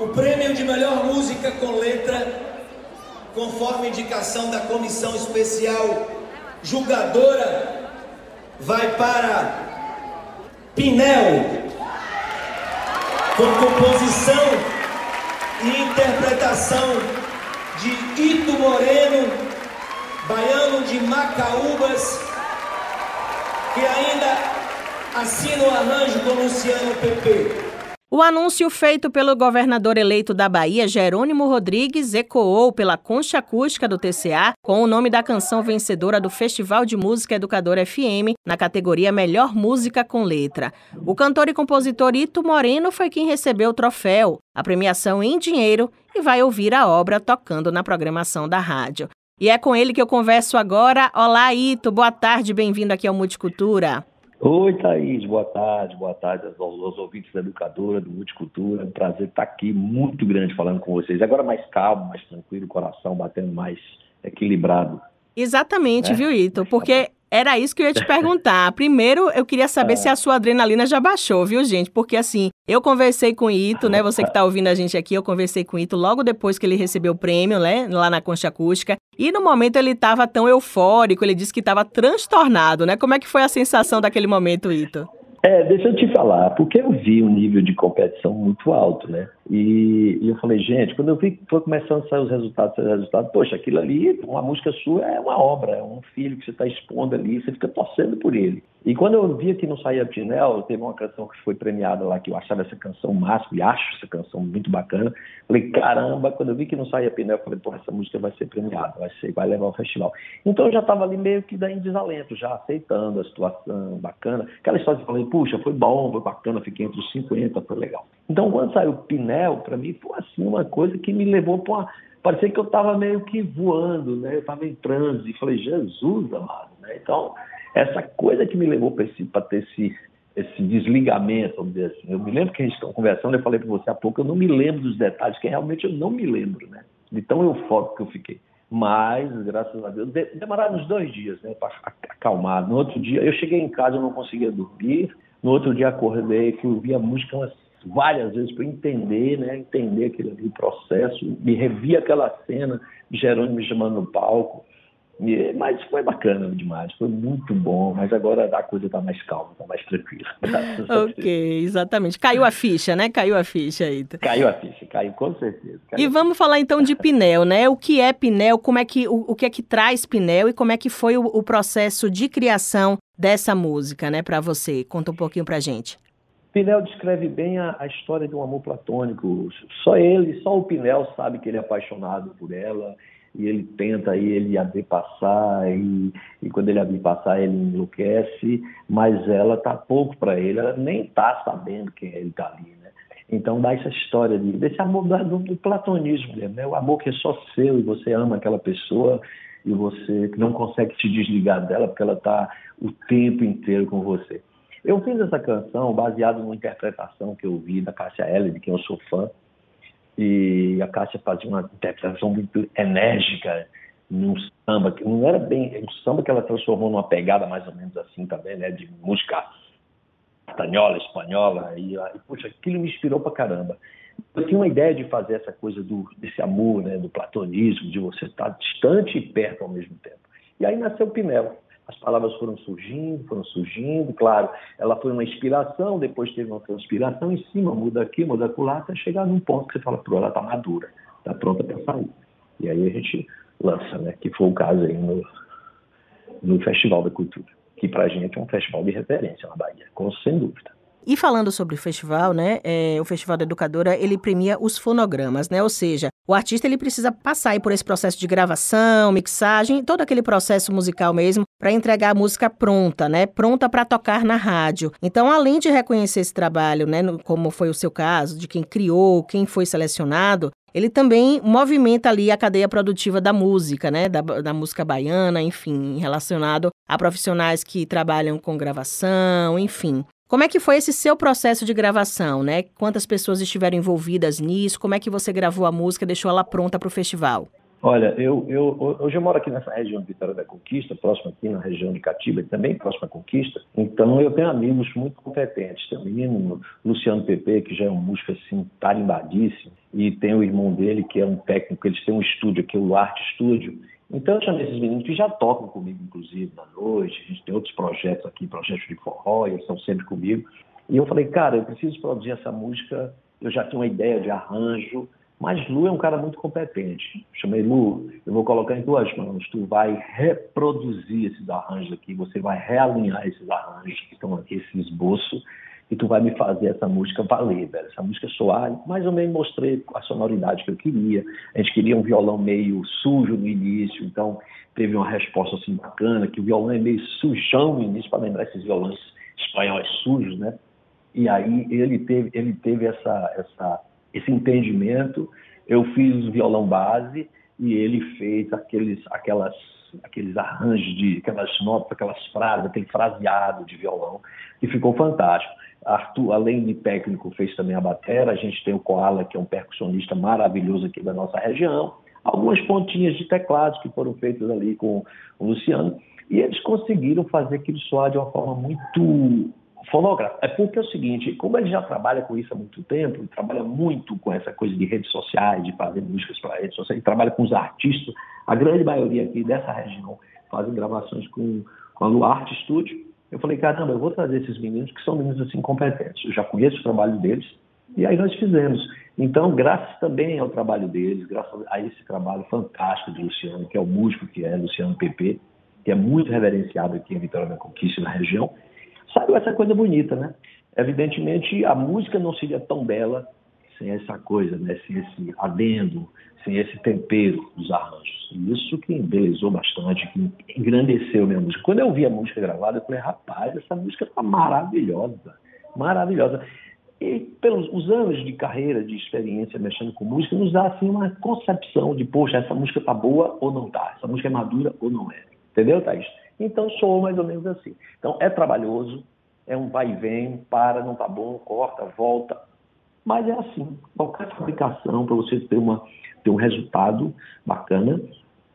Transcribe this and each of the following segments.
O prêmio de melhor música com letra, conforme indicação da comissão especial julgadora, vai para Pinel, com composição e interpretação de Ito Moreno, baiano de Macaúbas, que ainda assina o arranjo com Luciano Pepe. O anúncio feito pelo governador eleito da Bahia, Jerônimo Rodrigues, ecoou pela concha acústica do TCA com o nome da canção vencedora do Festival de Música Educadora FM na categoria Melhor Música com Letra. O cantor e compositor Ito Moreno foi quem recebeu o troféu, a premiação em dinheiro, e vai ouvir a obra tocando na programação da rádio. E é com ele que eu converso agora. Olá, Ito, boa tarde, bem-vindo aqui ao Multicultura. Oi, Thaís, boa tarde, boa tarde aos, aos ouvintes da Educadora, do Multicultura. É um prazer estar aqui, muito grande, falando com vocês. Agora mais calmo, mais tranquilo, coração batendo mais equilibrado. Exatamente, né? viu, Ito? Porque era isso que eu ia te perguntar. Primeiro, eu queria saber é. se a sua adrenalina já baixou, viu, gente? Porque assim, eu conversei com o Ito, né? Você que está ouvindo a gente aqui, eu conversei com o Ito logo depois que ele recebeu o prêmio, né? Lá na Concha Acústica. E no momento ele estava tão eufórico, ele disse que estava transtornado, né? Como é que foi a sensação daquele momento, Ito? É, deixa eu te falar, porque eu vi um nível de competição muito alto, né? E, e eu falei, gente, quando eu vi que foi começando a sair os resultados, os resultados, poxa, aquilo ali, uma música sua é uma obra, é um filho que você está expondo ali, você fica torcendo por ele. E quando eu via que não saía Pinel, teve uma canção que foi premiada lá, que eu achava essa canção máxima, e acho essa canção muito bacana. Falei, caramba, quando eu vi que não saía Pinel, eu falei, pô, essa música vai ser premiada, vai, ser, vai levar ao festival. Então eu já estava ali meio que em desalento, já aceitando a situação, bacana. Aquela história eu falei, puxa, foi bom, foi bacana, fiquei entre os 50, foi legal. Então quando saiu Pinel, para mim foi assim uma coisa que me levou para uma. Parecia que eu estava meio que voando, né? Eu estava em transe. Falei, Jesus amado, né? Então essa coisa que me levou para ter esse, esse desligamento, vamos dizer assim. Eu me lembro que a gente estava conversando, eu falei para você há pouco, eu não me lembro dos detalhes, que realmente eu não me lembro, né? De tão eufórico que eu fiquei. Mas, graças a Deus, demoraram uns dois dias, né, para acalmar. No outro dia, eu cheguei em casa, eu não conseguia dormir. No outro dia, acordei, que eu ouvia a música umas várias vezes para entender, né, entender aquele, aquele processo. Me revi aquela cena, Jerônimo me chamando no palco. Mas foi bacana demais, foi muito bom, mas agora a coisa está mais calma, está mais tranquila. ok, exatamente. Caiu a ficha, né? Caiu a ficha aí. Caiu a ficha, caiu com certeza. Caiu e vamos falar então de Pinel, né? O que é Pinel, como é que, o, o que é que traz Pinel e como é que foi o, o processo de criação dessa música, né, para você? Conta um pouquinho pra gente. Pinel descreve bem a, a, história de um amor platônico. Só ele, só o Pinel sabe que ele é apaixonado por ela e ele tenta aí ele abrir passar e, e quando ele abrir passar ele enlouquece, mas ela tá pouco para ele, ela nem tá sabendo quem ele tá ali, né? Então dá essa história de, desse amor do, do platonismo né? O amor que é só seu e você ama aquela pessoa e você não consegue se desligar dela porque ela tá o tempo inteiro com você. Eu fiz essa canção baseado numa interpretação que eu vi da Cássia Eller, de quem eu sou fã, e a Cássia fazia uma interpretação muito enérgica num samba, que não era bem um samba que ela transformou numa pegada mais ou menos assim também, né, de música espanhola, espanhola, e, e puxa, aquilo me inspirou pra caramba. Eu tinha uma ideia de fazer essa coisa do, desse amor, né, do platonismo, de você estar distante e perto ao mesmo tempo. E aí nasceu o Pinel as palavras foram surgindo, foram surgindo, claro, ela foi uma inspiração, depois teve uma transpiração em cima, muda aqui, muda acolá, até chegar num ponto que você fala, pô, ela está madura, está pronta para sair. E aí a gente lança, né, que foi o caso aí no, no Festival da Cultura, que para a gente é um festival de referência na Bahia, com sem dúvida. E falando sobre o festival, né, é, o Festival da Educadora, ele premia os fonogramas, né, ou seja, o artista ele precisa passar por esse processo de gravação, mixagem, todo aquele processo musical mesmo, para entregar a música pronta, né, pronta para tocar na rádio. Então, além de reconhecer esse trabalho, né, como foi o seu caso, de quem criou, quem foi selecionado, ele também movimenta ali a cadeia produtiva da música, né, da, da música baiana, enfim, relacionado a profissionais que trabalham com gravação, enfim. Como é que foi esse seu processo de gravação, né? Quantas pessoas estiveram envolvidas nisso? Como é que você gravou a música, deixou ela pronta para o festival? Olha, eu, eu, hoje eu moro aqui nessa região de Vitória da Conquista, próximo aqui na região de Catiba, também próximo à Conquista. Então eu tenho amigos muito competentes. Tem o menino Luciano Pepe, que já é um músico assim, tarimbadíssimo, e tem o irmão dele, que é um técnico, eles têm um estúdio aqui, o Arte Studio. Então eu chamei esses meninos que já tocam comigo, inclusive, na noite. A gente tem outros projetos aqui, projetos de forró, e eles estão sempre comigo. E eu falei, cara, eu preciso produzir essa música. Eu já tenho uma ideia de arranjo, mas Lu é um cara muito competente. Chamei Lu, eu vou colocar em tuas mãos. Tu vai reproduzir esses arranjos aqui, você vai realinhar esses arranjos que estão aqui, esse esboço, tu vai me fazer essa música valer, velho. Essa música soar. Mais ou menos mostrei a sonoridade que eu queria. A gente queria um violão meio sujo no início, então teve uma resposta assim bacana, que o violão é meio sujão no início, para lembrar esses violões espanhóis sujos, né? E aí ele teve, ele teve essa, essa, esse entendimento. Eu fiz o violão base e ele fez aqueles, aquelas, aqueles arranjos de aquelas notas, aquelas frases, aquele fraseado de violão que ficou fantástico. Arthur, além de técnico, fez também a batera. A gente tem o Koala, que é um percussionista maravilhoso aqui da nossa região. Algumas pontinhas de teclados que foram feitas ali com o Luciano. E eles conseguiram fazer aquilo soar de uma forma muito fonográfico. É porque é o seguinte, como ele já trabalha com isso há muito tempo, ele trabalha muito com essa coisa de redes sociais, de fazer músicas para redes sociais, ele trabalha com os artistas, a grande maioria aqui dessa região fazem gravações com, com a Luarte Studio. Eu falei, caramba, eu vou trazer esses meninos que são meninos assim competentes. Eu já conheço o trabalho deles e aí nós fizemos. Então, graças também ao trabalho deles, graças a esse trabalho fantástico de Luciano, que é o músico que é, Luciano PP, que é muito reverenciado aqui em Vitória da Conquista na região, saiu essa coisa bonita, né? Evidentemente, a música não seria tão bela sem essa coisa, né? sem esse adendo, sem esse tempero dos arranjos. Isso que embelezou bastante, que engrandeceu minha música. Quando eu vi a música gravada, eu falei, rapaz, essa música tá maravilhosa, maravilhosa. E pelos os anos de carreira, de experiência mexendo com música, nos dá assim uma concepção de, poxa, essa música tá boa ou não tá, essa música é madura ou não é. Entendeu, Thaís? Então sou mais ou menos assim. Então é trabalhoso, é um vai e vem, para, não tá bom, corta, volta. Mas é assim, qualquer fabricação, para você ter, uma, ter um resultado bacana,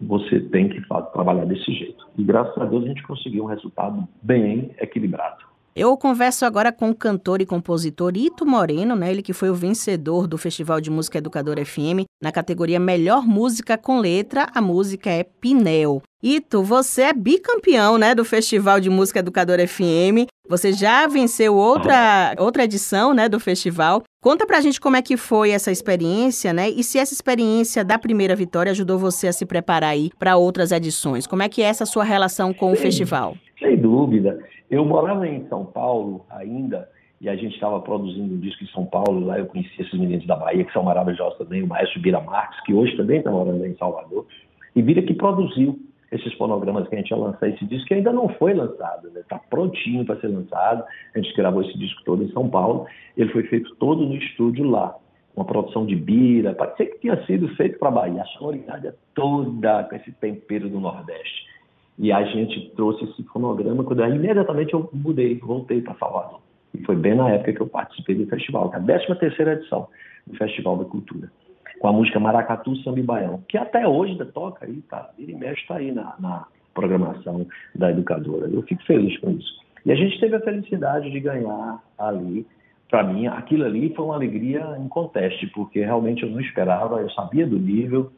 você tem que trabalhar desse jeito. E graças a Deus a gente conseguiu um resultado bem equilibrado. Eu converso agora com o cantor e compositor Ito Moreno, né? Ele que foi o vencedor do Festival de Música Educadora FM na categoria Melhor Música com Letra. A música é Pinel. Ito, você é bicampeão, né, do Festival de Música Educadora FM. Você já venceu outra, outra edição, né, do festival. Conta pra gente como é que foi essa experiência, né? E se essa experiência da primeira vitória ajudou você a se preparar aí para outras edições. Como é que é essa sua relação com Sim, o festival? Sem dúvida. Eu morava em São Paulo ainda, e a gente estava produzindo um disco em São Paulo, lá eu conheci esses meninos da Bahia, que são maravilhosos também, o maestro Bira Marques, que hoje também está morando em Salvador, e Bira que produziu esses fonogramas que a gente ia lançar esse disco, que ainda não foi lançado, está né? Tá prontinho para ser lançado, a gente gravou esse disco todo em São Paulo, ele foi feito todo no estúdio lá, uma produção de Bira, parecia que tinha sido feito para Bahia, a sonoridade é toda com esse tempero do Nordeste. E a gente trouxe esse fonograma, quando aí, imediatamente eu mudei, voltei para Salvador. E foi bem na época que eu participei do festival, que é a 13 terceira edição do Festival da Cultura, com a música Maracatu Samba e Baião, que até hoje toca aí, tá? Ele mexe está aí na, na programação da educadora. Eu fico feliz com isso. E a gente teve a felicidade de ganhar ali. Para mim, aquilo ali foi uma alegria em conteste, porque realmente eu não esperava, eu sabia do nível,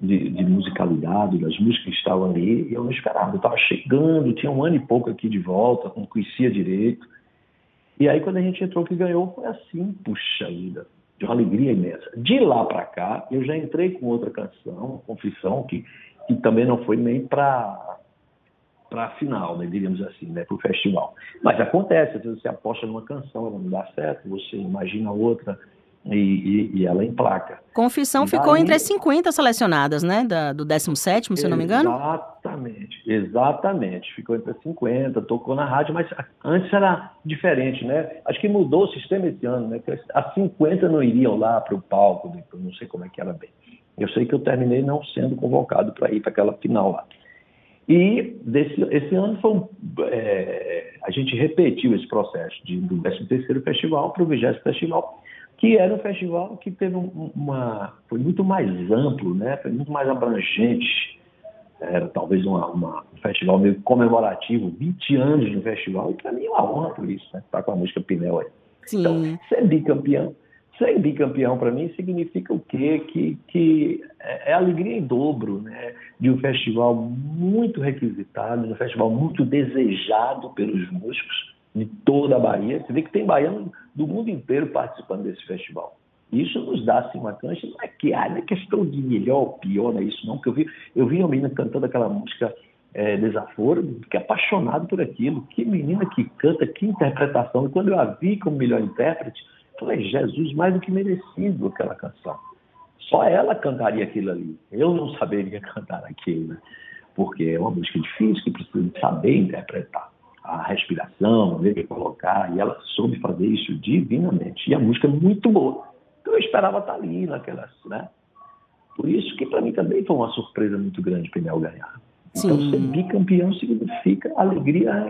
de, de, musicalidade, das músicas que estavam ali, e eu não esperava. Eu estava chegando, tinha um ano e pouco aqui de volta, não conhecia direito. E aí, quando a gente entrou que ganhou, foi assim, puxa vida, de uma alegria imensa. De lá para cá, eu já entrei com outra canção, Confissão, que, que também não foi nem para para a final, né, diríamos assim, né, para o festival. Mas acontece, às vezes você aposta numa canção, ela não dá certo, você imagina outra, e, e, e ela emplaca. Confissão e ficou daí... entre as 50 selecionadas, né? Da, do 17, se eu não me engano? Exatamente, exatamente.Ficou entre as 50, tocou na rádio, mas antes era diferente, né? Acho que mudou o sistema esse ano, né? As 50 não iriam lá para o palco, né? eu não sei como é que era bem. Eu sei que eu terminei não sendo convocado para ir para aquela final lá. E desse, esse ano foi um, é, a gente repetiu esse processo de, do 13º festival para o 20 festival, que era um festival que teve uma foi muito mais amplo, né? Foi muito mais abrangente. Era talvez uma, uma, um festival meio comemorativo, 20 anos de festival, e para mim é uma honra por isso, né? Tá com a música Pinel aí. Sim. Então, ser bicampeão, ser bicampeão para mim significa o quê? Que, que é, é alegria em dobro, né? De um festival muito requisitado, de um festival muito desejado pelos músicos de toda a Bahia. Você vê que tem baiano do mundo inteiro participando desse festival. Isso nos dá assim, uma cancha, não é que ah, não é questão de melhor ou pior, não é isso não, porque eu vi, eu vi uma menina cantando aquela música é, Desaforo, fiquei apaixonado por aquilo. Que menina que canta, que interpretação. E quando eu a vi como melhor intérprete, falei, Jesus, mais do que merecido aquela canção. Só ela cantaria aquilo ali. Eu não saberia cantar aquilo, né? porque é uma música difícil que precisa saber interpretar a respiração, ver que colocar, e ela soube fazer isso divinamente. E a música é muito boa. Então eu esperava estar ali naquelas, né? Por isso que para mim também foi uma surpresa muito grande Pinel ganhar. Então ser bicampeão significa alegria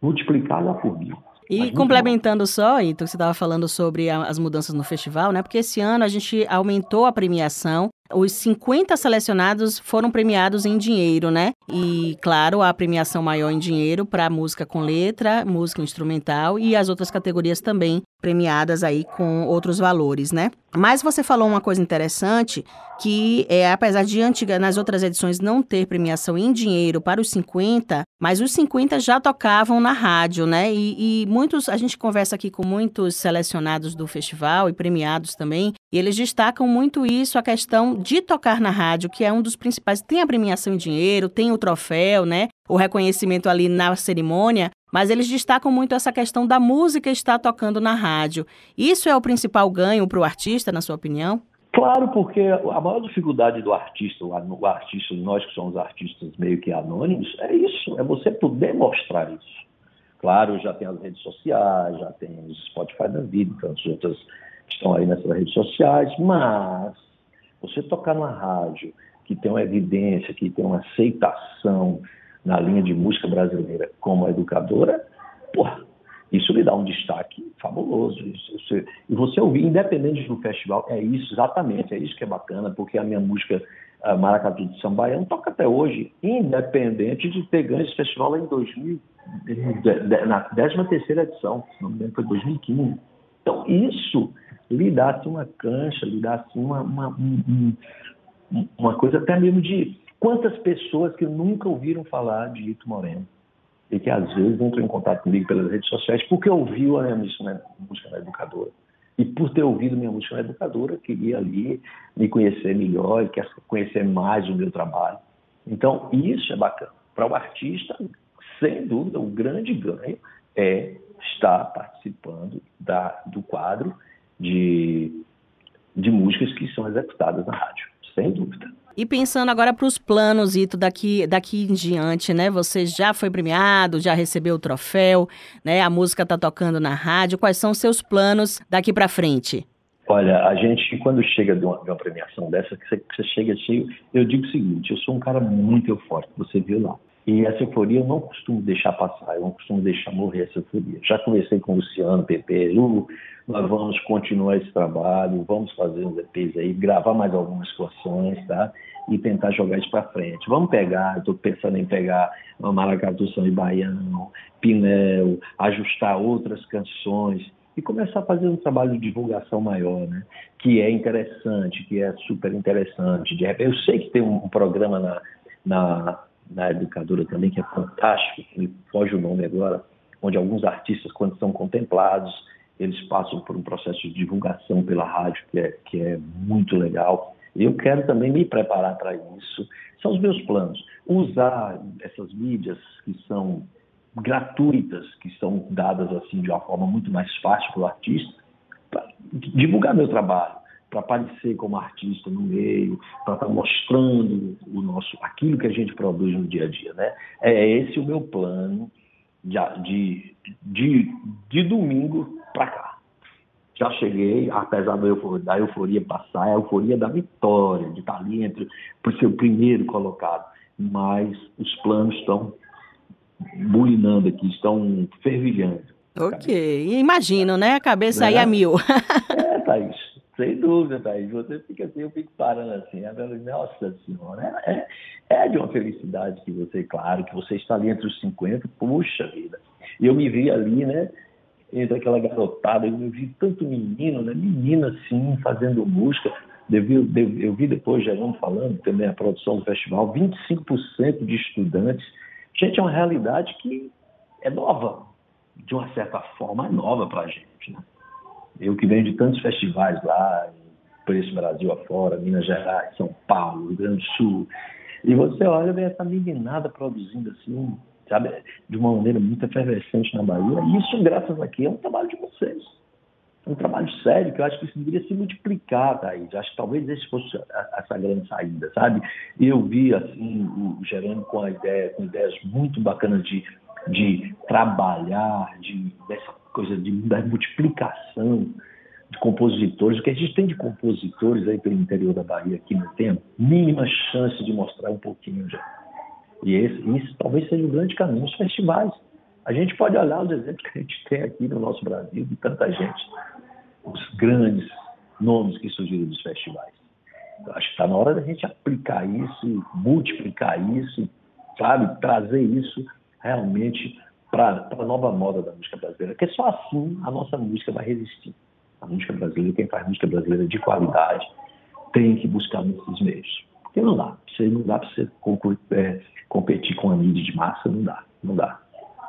multiplicada por mil. E complementando só, Ito, você estava falando sobre as mudanças no festival, né? Porque esse ano a gente aumentou a premiação os 50 selecionados foram premiados em dinheiro, né? E, claro, a premiação maior em dinheiro para música com letra, música instrumental e as outras categorias também premiadas aí com outros valores, né? Mas você falou uma coisa interessante, que é apesar de antiga, nas outras edições não ter premiação em dinheiro para os 50, mas os 50 já tocavam na rádio, né? E, e muitos, a gente conversa aqui com muitos selecionados do festival e premiados também, e eles destacam muito isso, a questão de tocar na rádio, que é um dos principais. Tem a premiação em dinheiro, tem o troféu, né? O reconhecimento ali na cerimônia, mas eles destacam muito essa questão da música estar tocando na rádio. Isso é o principal ganho para o artista, na sua opinião? Claro, porque a maior dificuldade do artista, o artista, nós que somos artistas meio que anônimos, é isso, é você poder mostrar isso. Claro, já tem as redes sociais, já tem o Spotify da vida, tantas outras estão aí nessas redes sociais, mas você tocar na rádio, que tem uma evidência, que tem uma aceitação na linha de música brasileira como educadora, porra, isso lhe dá um destaque fabuloso. Isso, isso, e você ouvir, independente do festival, é isso, exatamente, é isso que é bacana, porque a minha música a Maracatu de São Baiano toca até hoje, independente de ter ganho esse festival em 2000, na 13 terceira edição, se não me engano foi 2015. Então, isso lhe dá assim, uma cancha, lhe dá assim, uma, uma, um, uma coisa até mesmo de quantas pessoas que nunca ouviram falar de Ito Moreno e que às vezes entram em contato comigo pelas redes sociais porque ouviu a minha música na, música na educadora. E por ter ouvido minha música na educadora, queria ali me conhecer melhor e quer conhecer mais o meu trabalho. Então, isso é bacana. Para o artista, sem dúvida, o grande ganho é estar participando da, do quadro de, de músicas que são executadas na rádio, sem dúvida. E pensando agora para os planos, Ito, daqui, daqui em diante, né? Você já foi premiado, já recebeu o troféu, né? A música está tocando na rádio. Quais são os seus planos daqui para frente? Olha, a gente, quando chega de uma, de uma premiação dessa, que você, que você chega cheio, eu digo o seguinte, eu sou um cara muito eufórico, você viu lá. E essa euforia eu não costumo deixar passar, eu não costumo deixar morrer essa euforia. Já conversei com o Luciano, Pepe, Lu, nós vamos continuar esse trabalho, vamos fazer uns EPs aí, gravar mais algumas situações, tá? E tentar jogar isso para frente. Vamos pegar, estou pensando em pegar Maracatu São e Baiano, Pinel, ajustar outras canções e começar a fazer um trabalho de divulgação maior, né? Que é interessante, que é super interessante. De repente, eu sei que tem um programa na, na na educadora também, que é fantástico, me foge o nome agora, onde alguns artistas, quando são contemplados, eles passam por um processo de divulgação pela rádio, que é, que é muito legal. Eu quero também me preparar para isso. São os meus planos. Usar essas mídias que são gratuitas, que são dadas assim de uma forma muito mais fácil para o artista, para divulgar meu trabalho para aparecer como artista no meio, para estar mostrando o nosso, aquilo que a gente produz no dia a dia, né? É esse o meu plano de, de, de, de domingo para cá. Já cheguei, apesar da euforia, da euforia passar, é a euforia da vitória, de estar ali entre, por ser o primeiro colocado. Mas os planos estão bulinando aqui, estão fervilhando. Ok, imagino, né? A cabeça é. aí a mil. é, tá Sem dúvida, Thaís. Você fica assim, eu fico parando assim. Nossa Senhora, é, é, é, de uma felicidade que você, claro, que você está ali entre os 50, puxa vida. Eu me vi ali, né? Entre aquela garotada, eu vi tanto menino, né? Menina assim, fazendo música. Eu vi, eu vi depois Gerando falando também a produção do festival, 25% de estudantes. Gente, é uma realidade que é nova, de uma certa forma, é nova para a gente, né? Eu que venho de tantos festivais lá, por esse Brasil afora, Minas Gerais, São Paulo, Rio Grande do Sul, e você olha vê essa meninada produzindo assim, sabe, de uma maneira muito efervescente na Bahia, e isso, graças aqui, é um trabalho de vocês. É um trabalho sério, que eu acho que isso deveria se multiplicar, Thaís. Acho que talvez esse fosse essa grande saída, sabe? Eu vi, assim, o Gerando com a ideia, com ideias muito bacanas de, de trabalhar, de, dessa coisa de, da multiplicação de compositores. O que a gente tem de compositores aí pelo interior da Bahia aqui no tempo, mínima chance de mostrar um pouquinho já. E esse, isso talvez seja o um grande caminho, os festivais. A gente pode olhar os exemplos que a gente tem aqui no nosso Brasil, de tanta gente, os grandes nomes que surgiram dos festivais. Eu acho que está na hora da gente aplicar isso, multiplicar isso, sabe, trazer isso realmente para a nova moda da música brasileira, porque só assim a nossa música vai resistir. A música brasileira, quem faz música brasileira de qualidade, tem que buscar nesses meios. Porque não dá. Você, não dá para você é, competir com a mídia de massa, não dá. Não dá.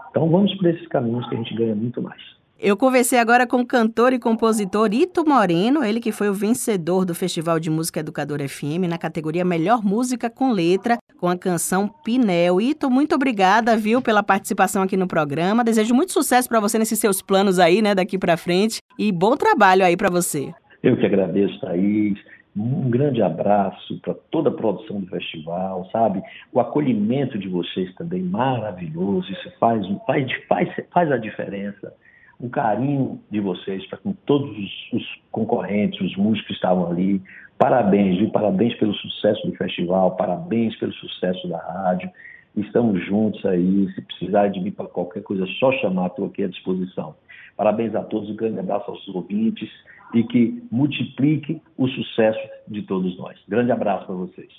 Então vamos por esses caminhos que a gente ganha muito mais. Eu conversei agora com o cantor e compositor Ito Moreno, ele que foi o vencedor do Festival de Música Educador FM na categoria Melhor Música com Letra, com a canção Pinel. Ito, muito obrigada, viu, pela participação aqui no programa. Desejo muito sucesso para você nesses seus planos aí, né, daqui para frente, e bom trabalho aí para você. Eu que agradeço, Thaís. Um grande abraço para toda a produção do festival, sabe? O acolhimento de vocês também maravilhoso, isso faz, faz, faz, faz a diferença o carinho de vocês para com todos os, concorrentes, os músicos que estavam ali. Parabéns, viu? Parabéns pelo sucesso do festival, parabéns pelo sucesso da rádio. Estamos juntos aí. Se precisar de mim para qualquer coisa, só chamar, estou aqui à disposição. Parabéns a todos, um grande abraço aos ouvintes e que multiplique o sucesso de todos nós. Grande abraço para vocês.